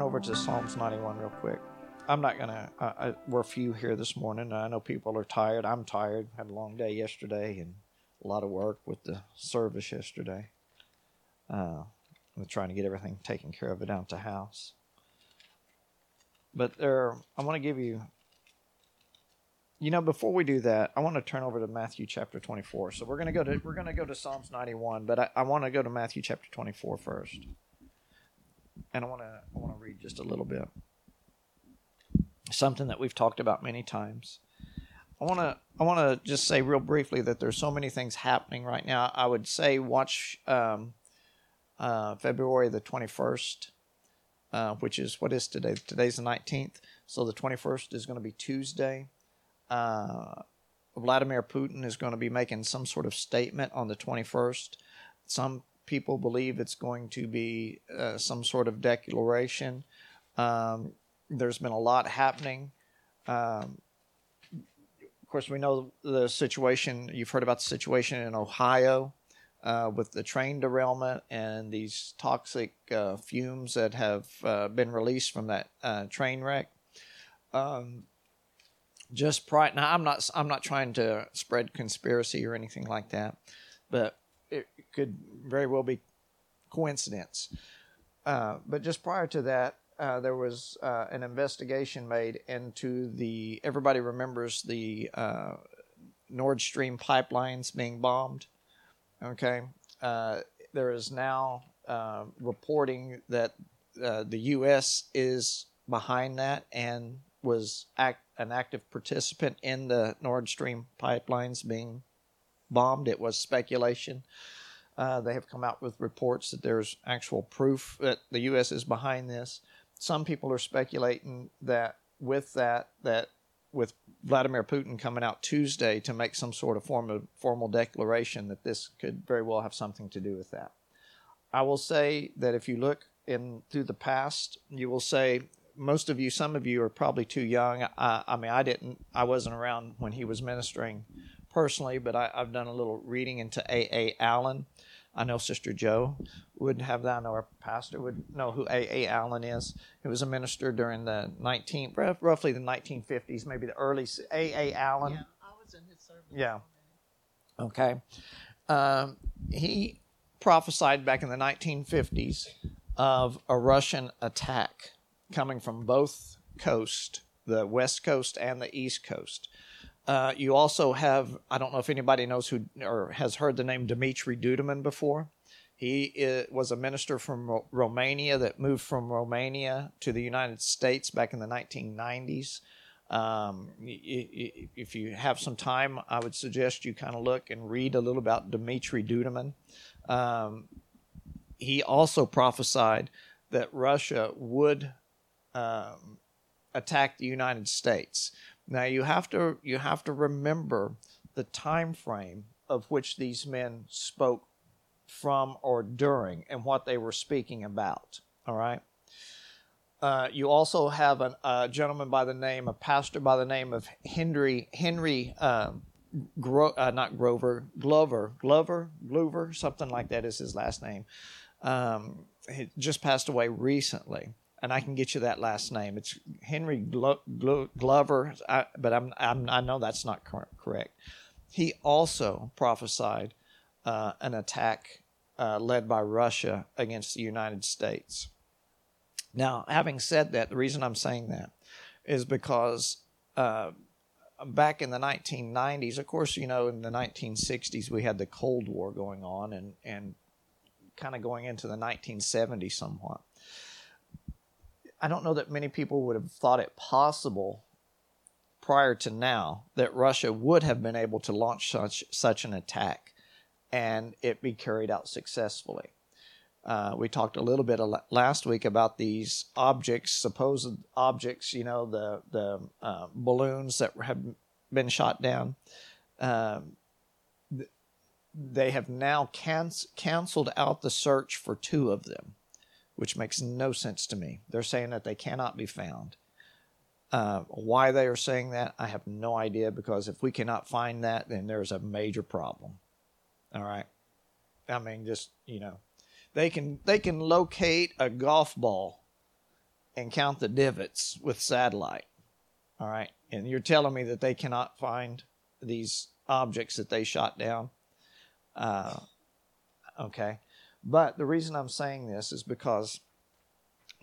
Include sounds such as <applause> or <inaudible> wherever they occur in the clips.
to turn over to Psalms 91 real quick. I'm not gonna. Uh, we're few here this morning. I know people are tired. I'm tired. Had a long day yesterday and a lot of work with the service yesterday. Uh, I'm trying to get everything taken care of down to house. But there, I want to give you. You know, before we do that, I want to turn over to Matthew chapter 24. So we're gonna go to we're gonna go to Psalms 91, but I, I want to go to Matthew chapter 24 first, and I want to I want to read just a little bit. Something that we've talked about many times. I want to I want to just say real briefly that there's so many things happening right now. I would say watch um, uh, February the 21st, uh, which is what is today? Today's the 19th, so the 21st is going to be Tuesday. Uh, Vladimir Putin is going to be making some sort of statement on the 21st. Some people believe it's going to be uh, some sort of declaration. Um, there's been a lot happening. Um, of course, we know the situation. You've heard about the situation in Ohio uh, with the train derailment and these toxic uh, fumes that have uh, been released from that uh, train wreck. Um, just prior, now I'm not I'm not trying to spread conspiracy or anything like that, but could very well be coincidence. Uh, but just prior to that, uh, there was uh, an investigation made into the. Everybody remembers the uh, Nord Stream pipelines being bombed. Okay, uh, there is now uh, reporting that the U.S. is behind that and was act, an active participant in the Nord Stream pipelines being bombed. It was speculation. Uh, they have come out with reports that there's actual proof that the U.S. is behind this. Some people are speculating that with that, that with Vladimir Putin coming out Tuesday to make some sort of form of formal declaration, that this could very well have something to do with that. I will say that if you look in through the past, you will say most of you, some of you are probably too young. I, I mean, I didn't, I wasn't around when he was ministering personally, but I, have done a little reading into A. A. Allen. I know Sister Joe would have that. I know our pastor would know who A. A. Allen is. He was a minister during the 19, roughly the 1950s, maybe the early A. A. Allen. Yeah, I was in his service. Yeah. Okay. Um, he prophesied back in the 1950s of a Russian attack coming from both coast, the west coast and the east coast. Uh, you also have, I don't know if anybody knows who or has heard the name Dimitri Duduman before. He is, was a minister from Ro- Romania that moved from Romania to the United States back in the 1990s. Um, if you have some time, I would suggest you kind of look and read a little about Dimitri Duduman. Um, he also prophesied that Russia would um, attack the United States. Now you have to you have to remember the time frame of which these men spoke from or during and what they were speaking about. All right. Uh, you also have a gentleman by the name, a pastor by the name of Henry Henry, uh, Gro, not Grover, Glover, Glover, Glover, something like that is his last name. Um, he just passed away recently and I can get you that last name. It's Henry Glo- Glo- Glover, I, but I'm, I'm, i know that's not cor- correct. He also prophesied uh, an attack uh, led by Russia against the United States. Now, having said that, the reason I'm saying that is because uh, back in the 1990s, of course, you know, in the 1960s, we had the Cold War going on and, and kind of going into the 1970s somewhat I don't know that many people would have thought it possible prior to now that Russia would have been able to launch such such an attack and it be carried out successfully. Uh, we talked a little bit last week about these objects, supposed objects, you know, the the uh, balloons that have been shot down. Um, they have now can- canceled out the search for two of them which makes no sense to me. They're saying that they cannot be found. Uh, why they are saying that, I have no idea because if we cannot find that, then there's a major problem. All right. I mean, just, you know, they can they can locate a golf ball and count the divots with satellite. All right. And you're telling me that they cannot find these objects that they shot down? Uh, okay. But the reason I'm saying this is because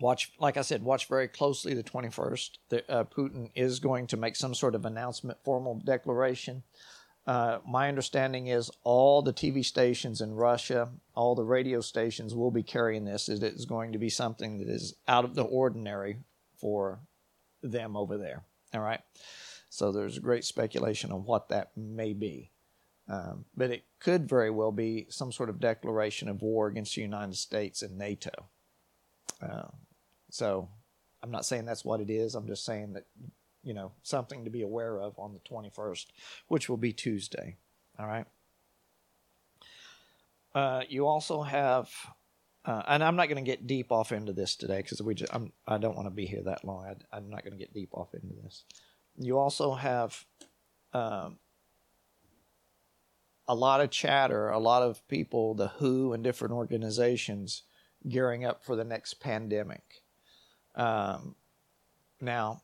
watch, like I said, watch very closely the 21st. The, uh, Putin is going to make some sort of announcement, formal declaration. Uh, my understanding is all the TV stations in Russia, all the radio stations will be carrying this. It is going to be something that is out of the ordinary for them over there. All right. So there's great speculation on what that may be. Um, but it could very well be some sort of declaration of war against the United States and NATO. Uh, so I'm not saying that's what it is. I'm just saying that, you know, something to be aware of on the 21st, which will be Tuesday. All right. Uh, you also have, uh, and I'm not going to get deep off into this today because we just, I'm, I don't want to be here that long. I, am not going to get deep off into this. You also have um, a lot of chatter, a lot of people, the WHO and different organizations gearing up for the next pandemic. Um, now,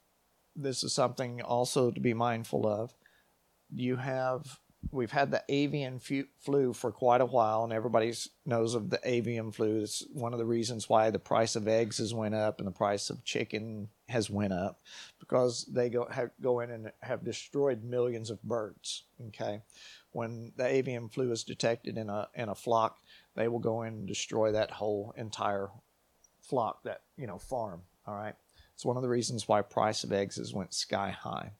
this is something also to be mindful of. You have we've had the avian flu for quite a while, and everybody knows of the avian flu. It's one of the reasons why the price of eggs has went up and the price of chicken has went up because they go have, go in and have destroyed millions of birds. Okay, when the avian flu is detected in a in a flock, they will go in and destroy that whole entire flock, that you know farm. All right, it's one of the reasons why price of eggs has went sky high.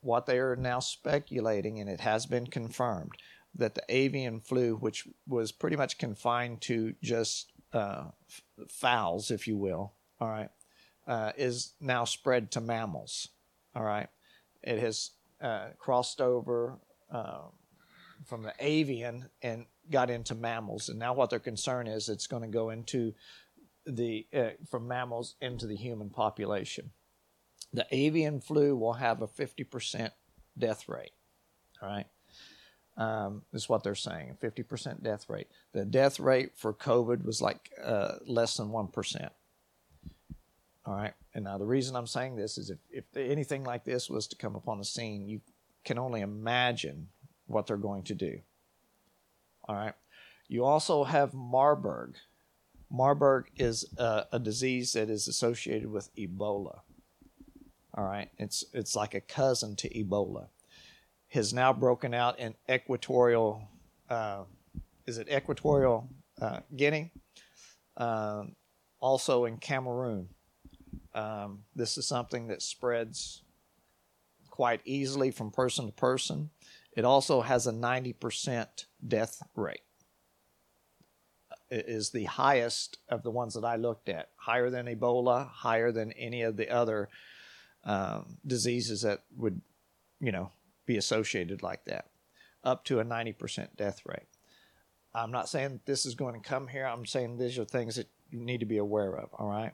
What they are now speculating, and it has been confirmed, that the avian flu, which was pretty much confined to just uh, fowls, if you will, all right, uh, is now spread to mammals. All right, it has uh, crossed over um, from the avian and got into mammals. And now what their concern is, it's going to go into the uh, from mammals into the human population. The avian flu will have a 50% death rate. All right. Um, is what they're saying, a 50% death rate. The death rate for COVID was like uh, less than 1%. All right. And now the reason I'm saying this is if, if anything like this was to come upon the scene, you can only imagine what they're going to do. All right. You also have Marburg. Marburg is a, a, disease that is associated with Ebola. All right. It's it's like a cousin to Ebola. Has now broken out in equatorial. Uh, is it equatorial uh, Guinea? Um, also in Cameroon. Um, this is something that spreads quite easily from person to person. It also has a 90% death rate. It is the highest of the ones that I looked at, higher than Ebola, higher than any of the other um, diseases that would, you know, be associated like that, up to a 90% death rate. I'm not saying this is going to come here. I'm saying these are things that you need to be aware of, all right?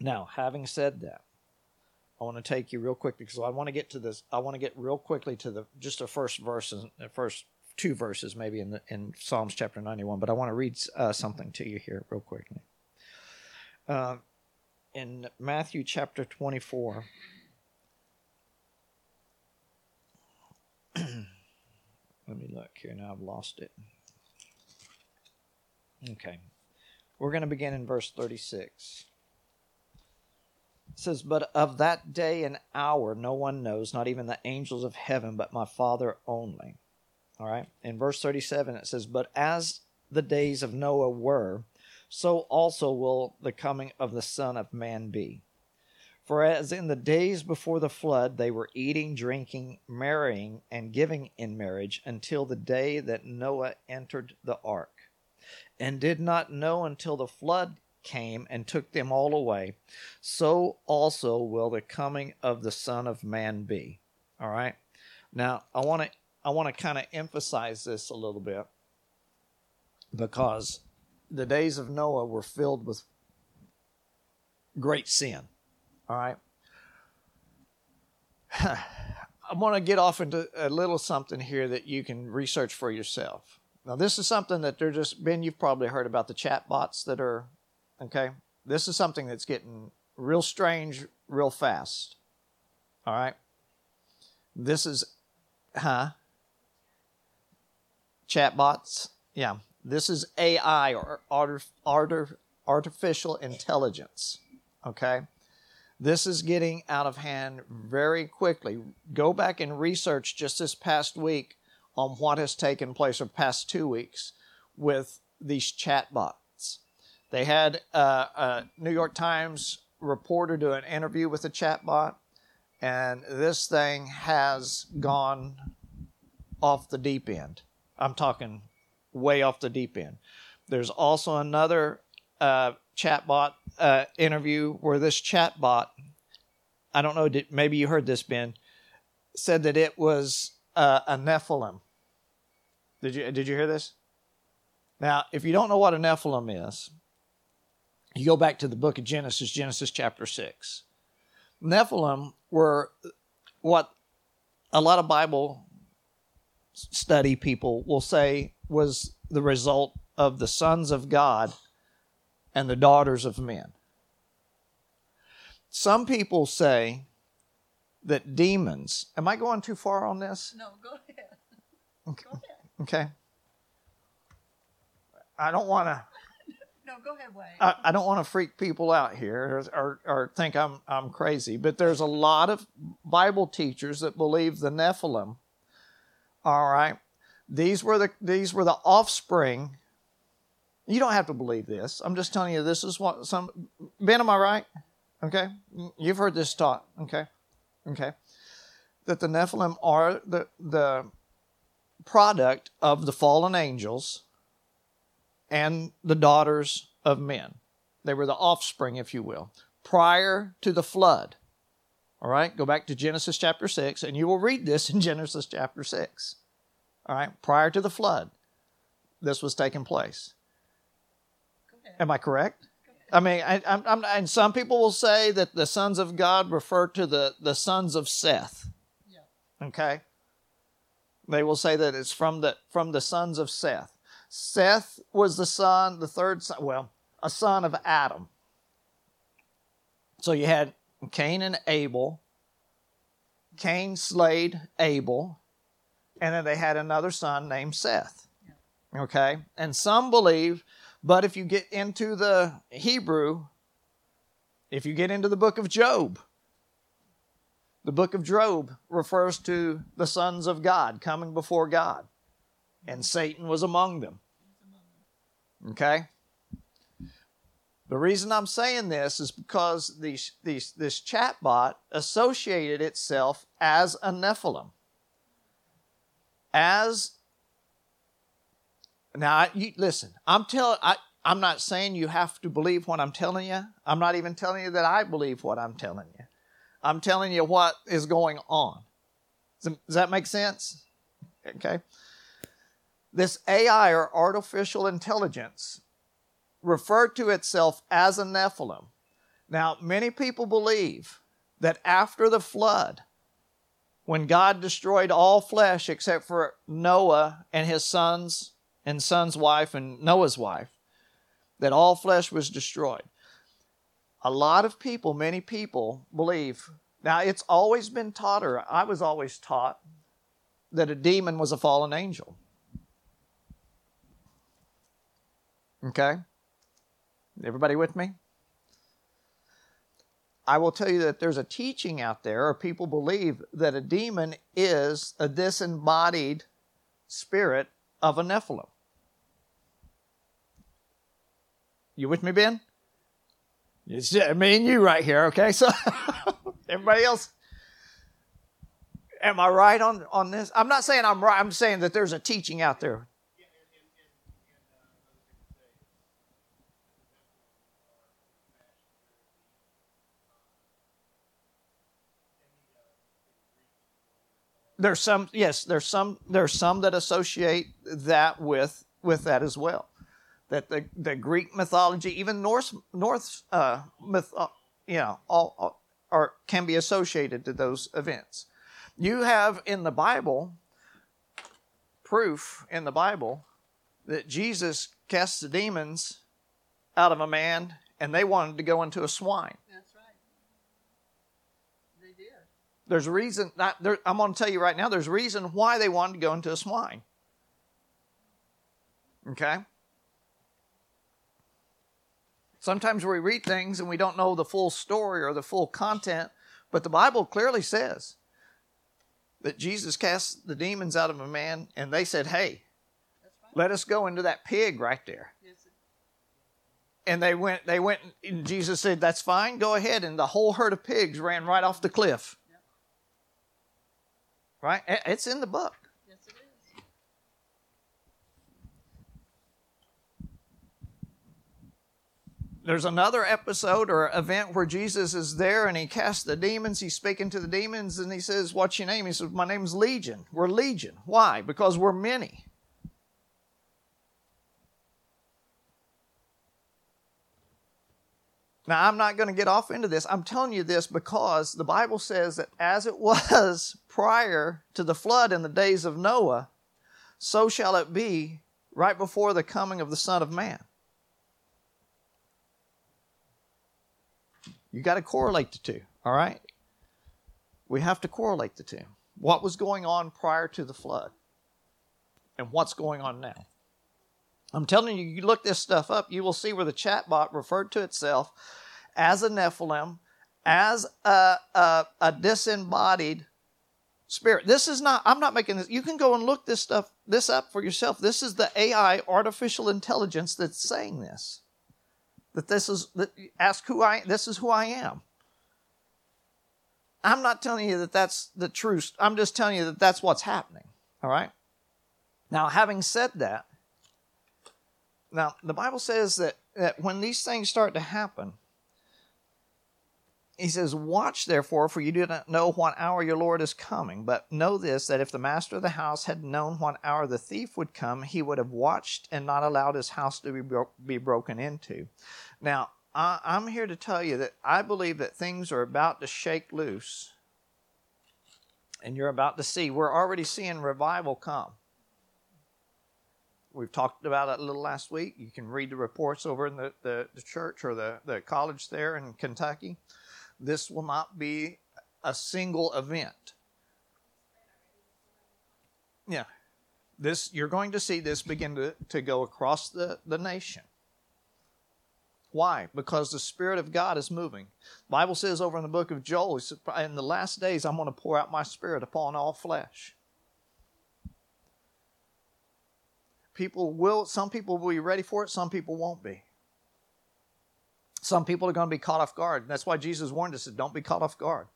Now, having said that, I want to take you real quickly because I want to get to this. I want to get real quickly to the just the first verses, the first two verses maybe in the in Psalms chapter ninety one. But I want to read uh, something to you here real quickly. Uh, in Matthew chapter twenty four. <clears throat> Let me look here. Now I've lost it. Okay. We're going to begin in verse 36 says, But of that day and hour no one knows, not even the angels of heaven, but my Father only. All right. In verse 37, it says, But as the days of Noah were, so also will the coming of the Son of Man be. For as in the days before the flood they were eating, drinking, marrying, and giving in marriage until the day that Noah entered the ark, and did not know until the flood came and took them all away, so also will the coming of the Son of Man be. All right. Now I want to I want to kind of emphasize this a little bit because the days of Noah were filled with great sin. All right. <sighs> I want to get off into a little something here that you can research for yourself. Now, this is something that they're just, Ben, you've probably heard about the chat bots that are Okay, This is something that's getting real strange real fast. All right? This is, huh? Chatbots? Yeah. This is AI or artificial intelligence. Okay? This is getting out of hand very quickly. Go back and research just this past week on what has taken place, or past two weeks, with these chatbots. They had uh, a New York Times reporter do an interview with a chatbot, and this thing has gone off the deep end. I'm talking way off the deep end. There's also another uh, chatbot uh, interview where this chatbot, I don't know, did, maybe you heard this, Ben, said that it was uh, a Nephilim. Did you did you hear this? Now, if you don't know what a Nephilim is, you go back to the book of Genesis, Genesis chapter 6. Nephilim were what a lot of Bible study people will say was the result of the sons of God and the daughters of men. Some people say that demons, am I going too far on this? No, go ahead. Okay. Go ahead. Okay. I don't want to no, go ahead, Wayne. I, I don't want to freak people out here or, or, or, think I'm, I'm crazy, but there's a lot of Bible teachers that believe the Nephilim. All right, these were the these were the offspring. You don't have to believe this. I'm just telling you this is what some. Ben, am I right? Okay, you've heard this taught. Okay, okay, that the Nephilim are the the product of the fallen angels and the daughters of men. They were the offspring, if you will, prior to the flood. All right, go back to Genesis chapter 6, and you will read this in <laughs> Genesis chapter 6. All right, prior to the flood, this was taking place. Am I correct? I mean, I, I'm, I'm, and some people will say that the sons of God refer to the, the sons of Seth. Yeah. Okay? They will say that it's from the, from the sons of Seth. Seth was the son, the third son, well, a son of Adam. So you had Cain and Abel. Cain slayed Abel, and then they had another son named Seth. Okay? And some believe, but if you get into the Hebrew, if you get into the book of Job, the book of Job refers to the sons of God coming before God and Satan was among them. Okay? The reason I'm saying this is because these, these, this chatbot associated itself as a Nephilim. As now, you, listen. I'm telling. I I'm not saying you have to believe what I'm telling you. I'm not even telling you that I believe what I'm telling you. I'm telling you what is going on. Does that make sense? Okay. This AI or artificial intelligence referred to itself as a Nephilim. Now, many people believe that after the flood, when God destroyed all flesh except for Noah and his sons and son's wife and Noah's wife, that all flesh was destroyed. A lot of people, many people believe. Now, it's always been taught, or I was always taught, that a demon was a fallen angel. Okay? Everybody with me? I will tell you that there's a teaching out there, or people believe that a demon is a disembodied spirit of a Nephilim. You with me, Ben? It's me and you right here, okay? So <laughs> everybody else. Am I right on, on this? I'm not saying I'm right. I'm saying that there's a teaching out there. There's some yes there's some there's some that associate that with with that as well. That the, the greek mythology even norse north uh, myth uh, you know all, all are can be associated to those events. You have in the bible proof in the bible that jesus cast the demons out of a man and they wanted to go into a swine. That's right. They did. There's a reason. That, there, I'm going to tell you right now. There's a reason why they wanted to go into a swine. Okay. Sometimes we read things and we don't know the full story or the full content, but the Bible clearly says that Jesus cast the demons out of a man, and they said, "Hey, right. let us go into that pig right there." Yes, And they went. They went. And Jesus said, "That's fine. Go ahead." And the whole herd of pigs ran right off the cliff. Right? It's in the book. yes, it is. There's another episode or event where Jesus is there and he casts the demons. He's speaking to the demons and he says, What's your name? He says, My name's Legion. We're Legion. Why? Because we're many. Now, I'm not going to get off into this. I'm telling you this because the Bible says that as it <laughs> was prior to the flood in the days of Noah, so shall it be right before the coming of the Son of Man. You got to correlate the two, all right? We have to correlate the two. What was going on prior to the flood and what's going on now? I'm telling you, you look this stuff up, you will see where the chatbot referred to itself as a Nephilim, as a, a, a disembodied spirit. This is not, I'm not making this, you can go and look this stuff, this up for yourself. This is the AI, artificial intelligence, that's saying this. That this is, that, ask who I, this is who I am. I'm not telling you that that's the truth. I'm just telling you that that's what's happening. All right? Now, having said that, now the Bible says that, that when these things start to happen, he says, Watch therefore, for you do not know what hour your Lord is coming. But know this, that if the master of the house had known what hour the thief would come, he would have watched and not allowed his house to be, bro- be broken into. Now, I, I'm here to tell you that I believe that things are about to shake loose. And you're about to see, we're already seeing revival come. We've talked about it a little last week. You can read the reports over in the, the, the church or the, the college there in Kentucky. This will not be a single event. Yeah. This you're going to see this begin to, to go across the, the nation. Why? Because the Spirit of God is moving. The Bible says over in the book of Joel, in the last days I'm going to pour out my spirit upon all flesh. People will, some people will be ready for it, some people won't be. Some people are going to be caught off guard. That's why Jesus warned us, don't be caught off guard.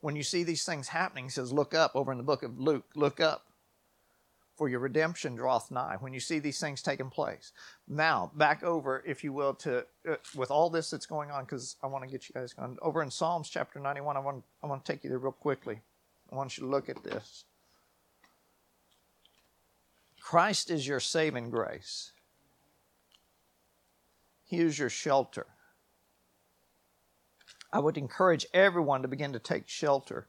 When you see these things happening, he says, look up over in the book of Luke, look up for your redemption draweth nigh when you see these things taking place. Now, back over, if you will, to uh, with all this that's going on, because I want to get you guys going. Over in Psalms chapter 91, I want, I want to take you there real quickly. I want you to look at this. Christ is your saving grace. He is your shelter. I would encourage everyone to begin to take shelter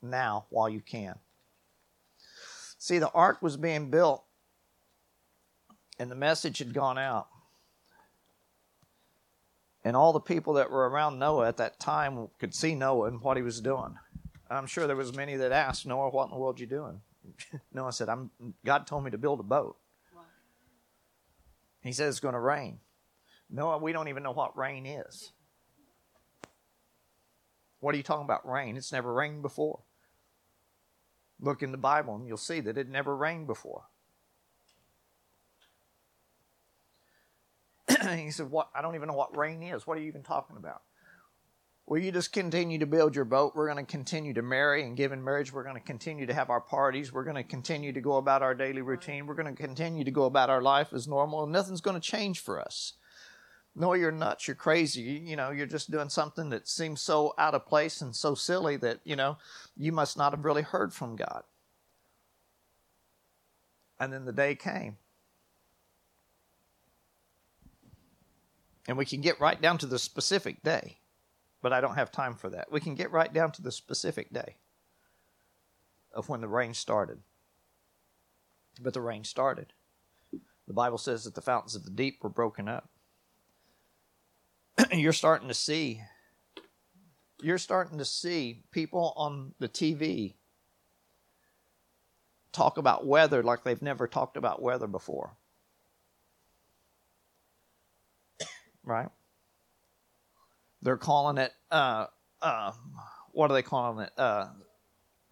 now while you can. See, the ark was being built and the message had gone out. And all the people that were around Noah at that time could see Noah and what he was doing. I'm sure there was many that asked Noah, "What in the world are you doing?" Noah said, "I'm God told me to build a boat." He said it's going to rain. No, we don't even know what rain is. What are you talking about rain? It's never rained before. Look in the Bible and you'll see that it never rained before. <clears throat> he said, What I don't even know what rain is. What are you even talking about? Will you just continue to build your boat? We're going to continue to marry and give in marriage. We're going to continue to have our parties. We're going to continue to go about our daily routine. We're going to continue to go about our life as normal, and nothing's going to change for us. No, you're nuts. You're crazy. You, you know, you're just doing something that seems so out of place and so silly that, you know, you must not have really heard from God. And then the day came. And we can get right down to the specific day, but I don't have time for that. We can get right down to the specific day of when the rain started. But the rain started. The Bible says that the fountains of the deep were broken up. <clears throat> you're starting to see you're starting to see people on the TV talk about weather like they've never talked about weather before. <coughs> Right? They're calling it uh uh what are they calling it? Uh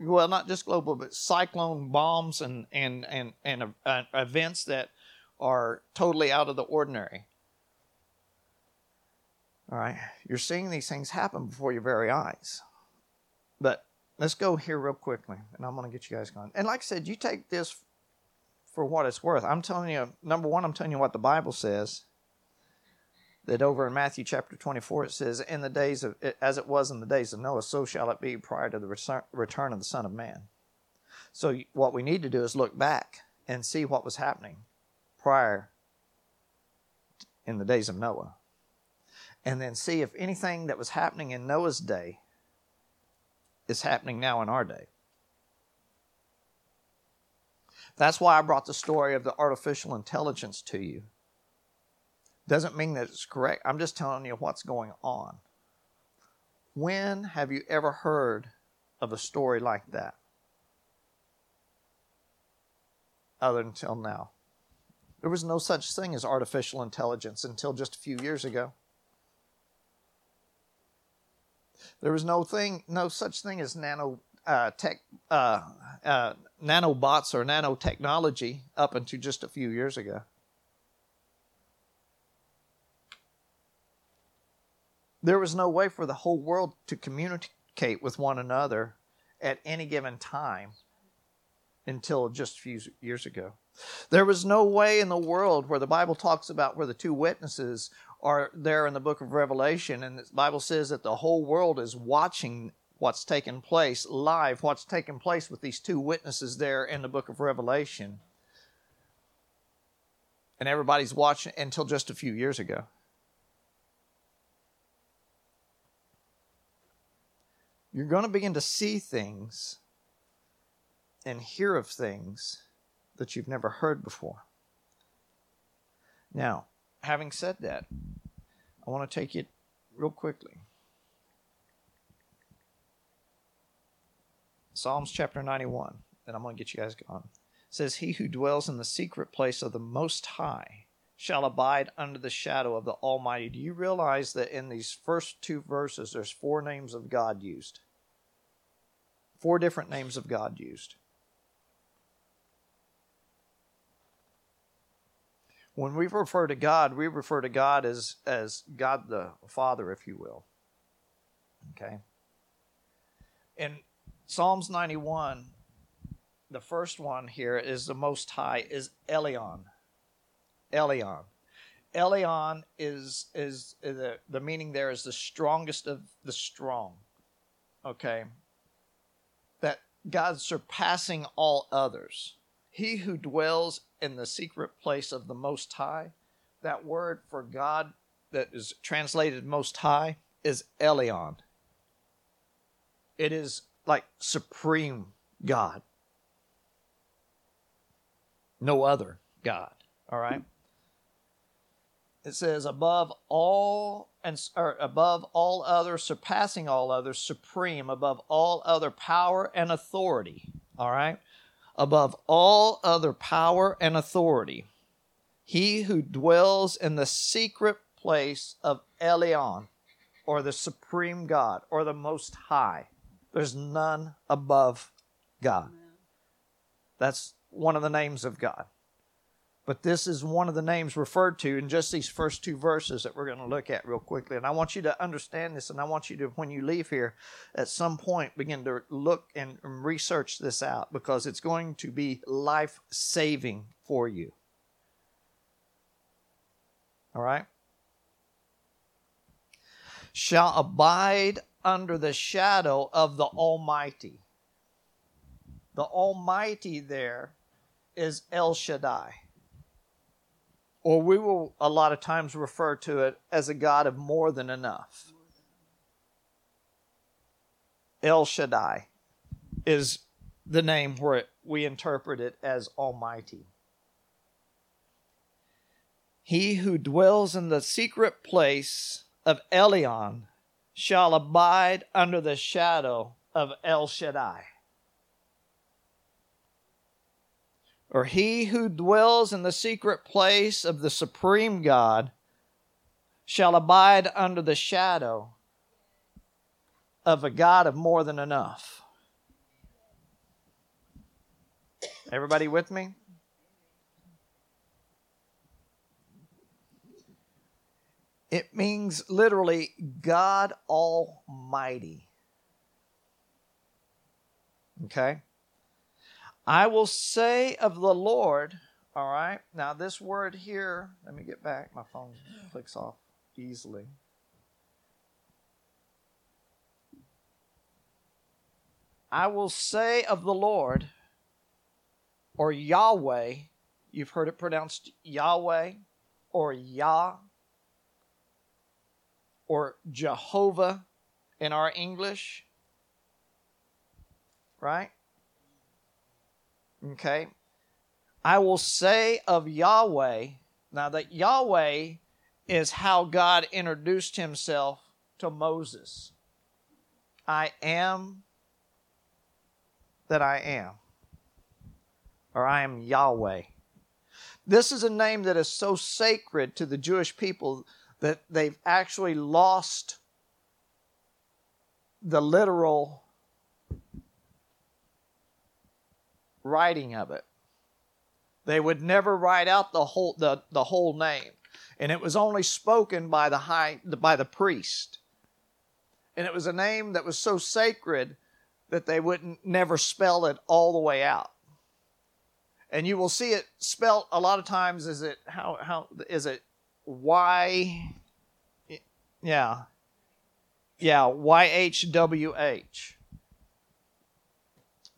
well, not just global, but cyclone bombs and and and and uh, events that are totally out of the ordinary. All right, you're seeing these things happen before your very eyes. But let's go here real quickly, and I'm going to get you guys going. And like I said, you take this for what it's worth. I'm telling you, number one, I'm telling you what the Bible says. That over in Matthew chapter 24, it says, "In the days of as it was in the days of Noah, so shall it be prior to the return of the Son of Man." So what we need to do is look back and see what was happening prior in the days of Noah and then see if anything that was happening in Noah's day is happening now in our day. That's why I brought the story of the artificial intelligence to you. Doesn't mean that it's correct. I'm just telling you what's going on. When have you ever heard of a story like that? Other until now. There was no such thing as artificial intelligence until just a few years ago. There was no thing, no such thing as nano uh, tech, uh, uh, nanobots or nanotechnology up until just a few years ago. There was no way for the whole world to communicate with one another at any given time until just a few years ago. There was no way in the world where the Bible talks about where the two witnesses are there in the book of Revelation, and the Bible says that the whole world is watching what's taking place live, what's taking place with these two witnesses there in the book of Revelation. And everybody's watching until just a few years ago. You're going to begin to see things and hear of things that you've never heard before. Now, having said that, I want to take it real quickly. Psalms chapter 91, and I'm going to get you guys going. Says, He who dwells in the secret place of the Most High shall abide under the shadow of the Almighty. Do you realize that in these first two verses, there's four names of God used? Four different names of God used. when we refer to God, we refer to God as, as God the Father, if you will. Okay? In Psalms 91, the first one here is the Most High, is Elyon. Elyon is, is, is the, the meaning there is the strongest of the strong. Okay? That God surpassing all others. He who dwells in the secret place of the Most High, that word for God that is translated Most High is Elyon. It is like supreme God. No other God. All right? It says above all and or above all others, surpassing all others, supreme, above all other power and authority. All right? above all other power and authority. He who dwells in the secret place of Elyon, or the supreme God, or the Most High. There's none above God. That's one of the names of God. But this is one of the names referred to in just these first two verses that we're going to look at real quickly. And I want you to understand this, and I want you to, when you leave here, at some point begin to look and research this out because it's going to be life saving for you. All right? Shall abide under the shadow of the Almighty. The Almighty there is El Shaddai or we will a lot of times refer to it as a God of more than enough. El Shaddai is the name where we interpret it as Almighty. He who dwells in the secret place of Elyon shall abide under the shadow of El Shaddai. Or he who dwells in the secret place of the supreme God shall abide under the shadow of a God of more than enough. Everybody with me? It means literally God Almighty. Okay? I will say of the Lord, all right? Now, this word here, let me get back. My phone clicks off easily. I will say of the Lord, or Yahweh, you've heard it pronounced Yahweh, or Yah, or Jehovah in our English, right? Okay. I will say of Yahweh, now that Yahweh is how God introduced himself to Moses. I am that I am, or I am Yahweh. This is a name that is so sacred to the Jewish people that they've actually lost the literal writing of it. They would never write out the whole the, the whole name. And it was only spoken by the high by the priest. And it was a name that was so sacred that they wouldn't never spell it all the way out. And you will see it spelled a lot of times is it how how is it Y yeah. Yeah, Y H W H.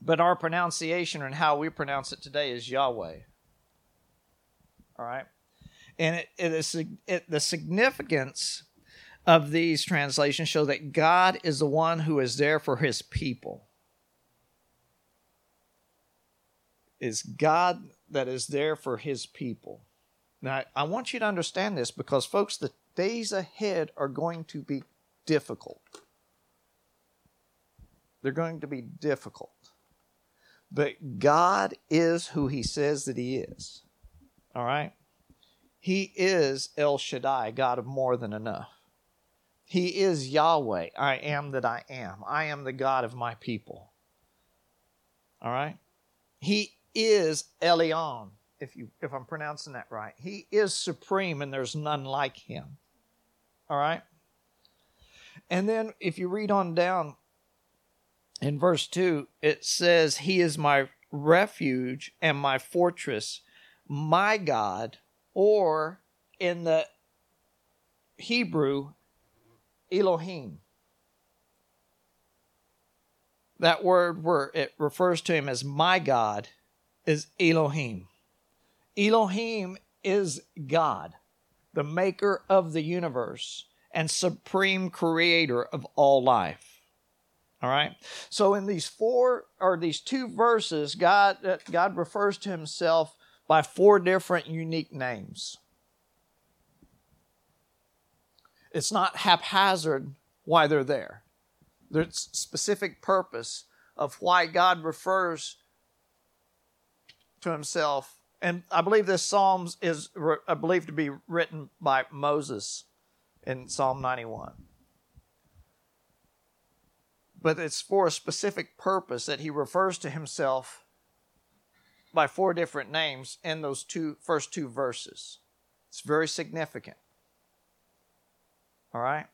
But our pronunciation and how we pronounce it today is Yahweh. All right? And it, it is it, the significance of these translations show that God is the one who is there for his people. Is God that is there for his people. Now, I want you to understand this because, folks, the days ahead are going to be difficult. They're going to be difficult. But God is who He says that He is. All right? He is El Shaddai, God of more than enough. He is Yahweh, I am that I am. I am the God of my people. All right? He is Elyon, if you if I'm pronouncing that right. He is supreme and there's none like him. All right? And then if you read on down in verse 2, it says, He is my refuge and my fortress, my God, or in the Hebrew, Elohim. That word where it refers to him as my God is Elohim. Elohim is God, the maker of the universe and supreme creator of all life. All right. So in these four or these two verses, God uh, God refers to himself by four different unique names. It's not haphazard why they're there. There's specific purpose of why God refers to himself. And I believe this Psalm is believed to be written by Moses in Psalm 91. But it's for a specific purpose that he refers to himself by four different names in those two first two verses. It's very significant. All right?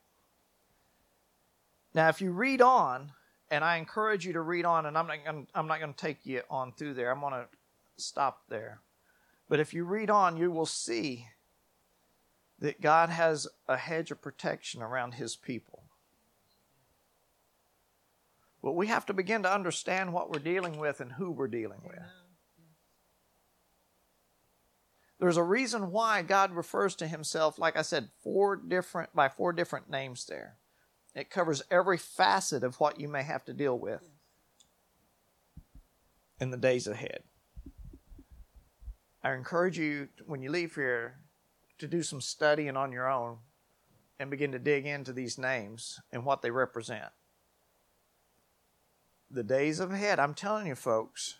Now, if you read on, and I encourage you to read on, and I'm not going I'm not going to take you on through there. I'm going to stop there. But if you read on, you will see that God has a hedge of protection around his people. But we have to begin to understand what we're dealing with and who we're dealing with. There's a reason why God refers to himself, like I said, four different by four different names there. It covers every facet of what you may have to deal with in the days ahead. I encourage you when you leave here to do some studying on your own and begin to dig into these names and what they represent. The days ahead, I'm telling you, folks,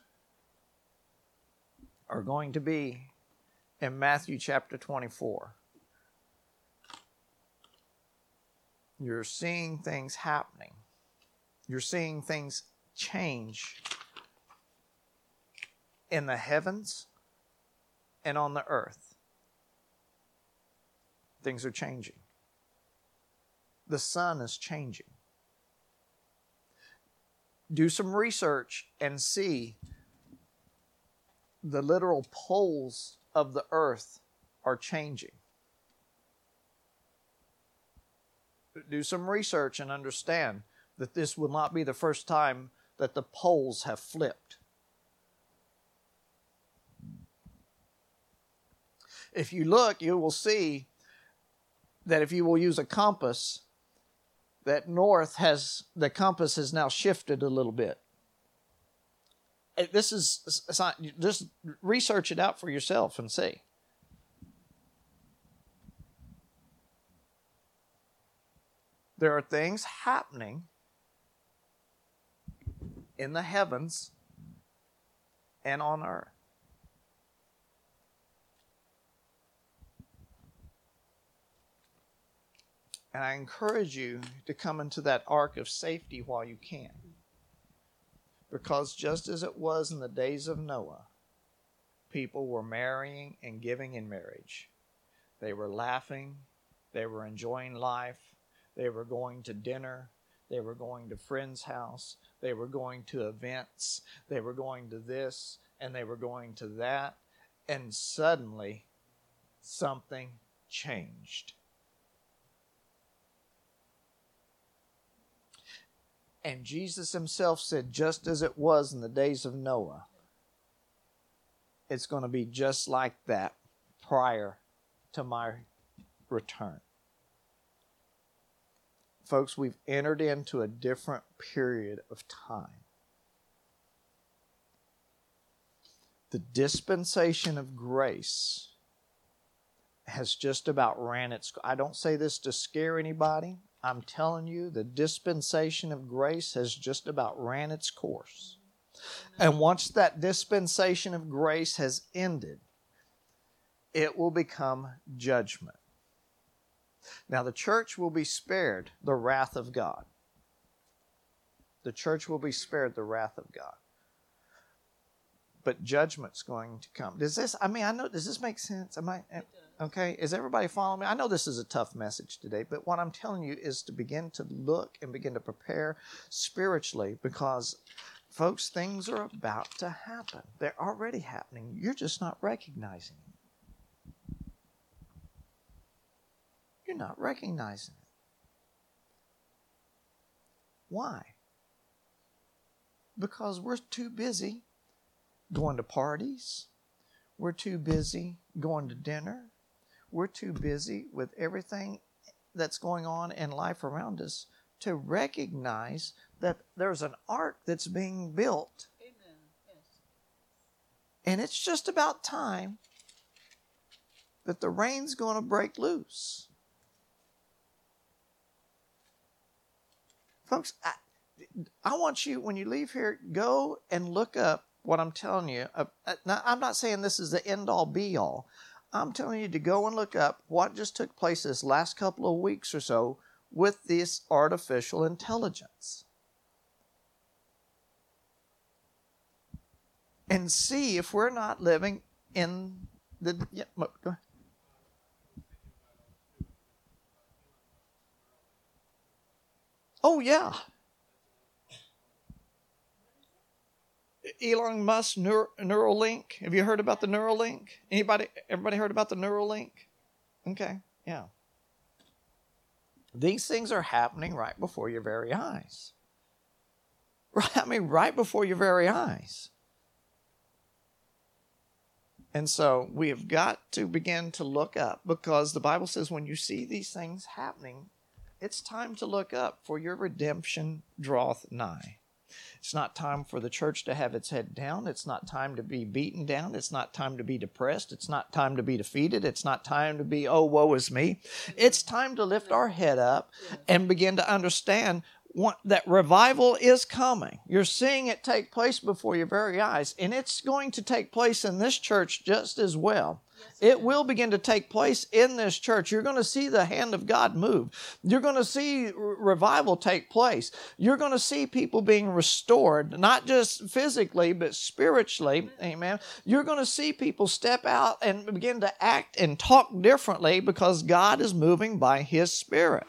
are going to be in Matthew chapter 24. You're seeing things happening. You're seeing things change in the heavens and on the earth. Things are changing. The sun is changing. Do some research and see the literal poles of the earth are changing. Do some research and understand that this will not be the first time that the poles have flipped. If you look, you will see that if you will use a compass, that north has the compass has now shifted a little bit. This is just research it out for yourself and see. There are things happening in the heavens and on earth. And I encourage you to come into that ark of safety while you can. Because just as it was in the days of Noah, people were marrying and giving in marriage. They were laughing, they were enjoying life, they were going to dinner, they were going to friends' house, they were going to events, they were going to this, and they were going to that, and suddenly something changed. And Jesus himself said, just as it was in the days of Noah, it's going to be just like that prior to my return. Folks, we've entered into a different period of time. The dispensation of grace has just about ran its I don't say this to scare anybody. I'm telling you, the dispensation of grace has just about ran its course. And once that dispensation of grace has ended, it will become judgment. Now, the church will be spared the wrath of God. The church will be spared the wrath of God. But judgment's going to come. Does this, I mean, I know, does this make sense? Am I, Okay, is everybody following me? I know this is a tough message today, but what I'm telling you is to begin to look and begin to prepare spiritually because, folks, things are about to happen. They're already happening. You're just not recognizing it. You're not recognizing it. Why? Because we're too busy going to parties. We're too busy going to dinner. We're too busy with everything that's going on in life around us to recognize that there's an ark that's being built. Amen. Yes. And it's just about time that the rain's going to break loose. Folks, I, I want you, when you leave here, go and look up what I'm telling you. Uh, now, I'm not saying this is the end all be all. I'm telling you to go and look up what just took place this last couple of weeks or so with this artificial intelligence. And see if we're not living in the. Yeah. Oh, yeah. Elon Musk Neur- Neuralink. Have you heard about the Neuralink? Anybody? Everybody heard about the Neuralink? Okay, yeah. These things are happening right before your very eyes. Right, <laughs> I mean, right before your very eyes. And so we have got to begin to look up because the Bible says when you see these things happening, it's time to look up, for your redemption draweth nigh. It's not time for the church to have its head down. It's not time to be beaten down. It's not time to be depressed. It's not time to be defeated. It's not time to be, oh, woe is me. It's time to lift our head up and begin to understand that revival is coming. You're seeing it take place before your very eyes, and it's going to take place in this church just as well. It will begin to take place in this church. You're going to see the hand of God move. You're going to see revival take place. You're going to see people being restored, not just physically, but spiritually. Amen. You're going to see people step out and begin to act and talk differently because God is moving by His Spirit.